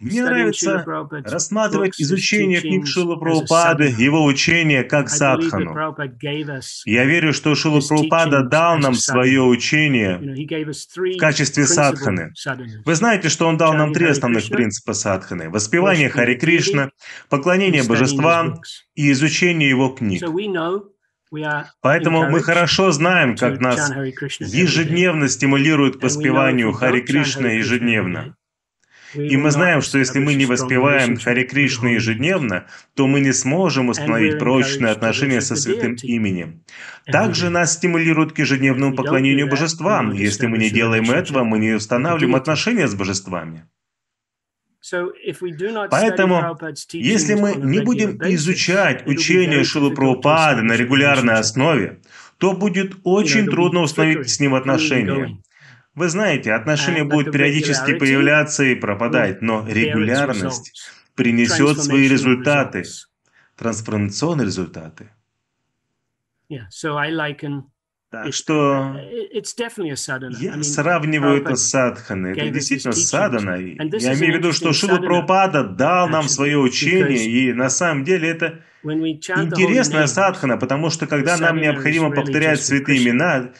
Мне нравится рассматривать изучение книг Шила Прабхупады, его учения как садхану. Я верю, что Шила Прабхупада дал нам свое учение в качестве садханы. Вы знаете, что он дал нам три основных принципа садханы. Воспевание Хари Кришна, поклонение божествам и изучение его книг. Поэтому мы хорошо знаем, как нас ежедневно стимулируют к воспеванию Хари Кришна ежедневно. И мы знаем, что если мы не воспеваем Хари Кришну ежедневно, то мы не сможем установить прочные отношения со святым именем. Также нас стимулируют к ежедневному поклонению божествам. Если мы не делаем этого, мы не устанавливаем отношения с божествами. Поэтому, если мы не будем изучать учение Шилы Прабхупады на регулярной основе, то будет очень трудно установить с ним отношения. Вы знаете, отношения будут периодически появляться и пропадать, но регулярность принесет свои результаты, трансформационные результаты. Что я сравниваю это с садханой. Это действительно садхана. Я имею в виду, что Шила Прабхупада дал нам свое учение, и на самом деле это интересная садхана, потому что когда нам необходимо повторять святые имена,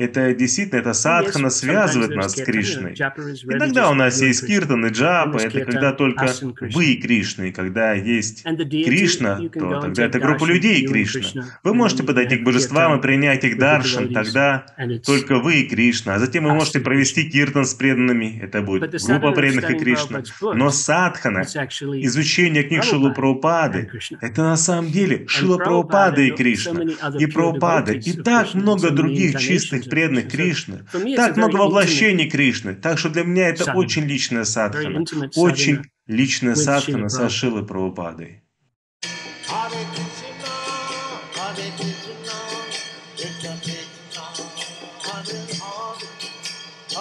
это действительно, это садхана связывает нас с Кришной. Иногда у нас есть киртан и джапа, это когда только вы и Кришна, и когда есть Кришна, то тогда это группа людей и Кришна. Вы можете подойти к божествам и принять их даршан, тогда только вы и Кришна. А затем вы можете провести киртан с преданными, это будет группа преданных и Кришна. Но садхана, изучение книг Шилу Прабхупады, это на самом деле Шила Прабхупада и Кришна, и Прабхупада, и так много других чистых чистых преданных Кришны, так много воплощений Кришны, так что для меня это очень личная садхана, очень личная садхана со Шилой Прабхупадой.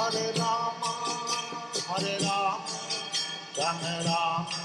Hare Rama, Hare Rama, Rama Rama,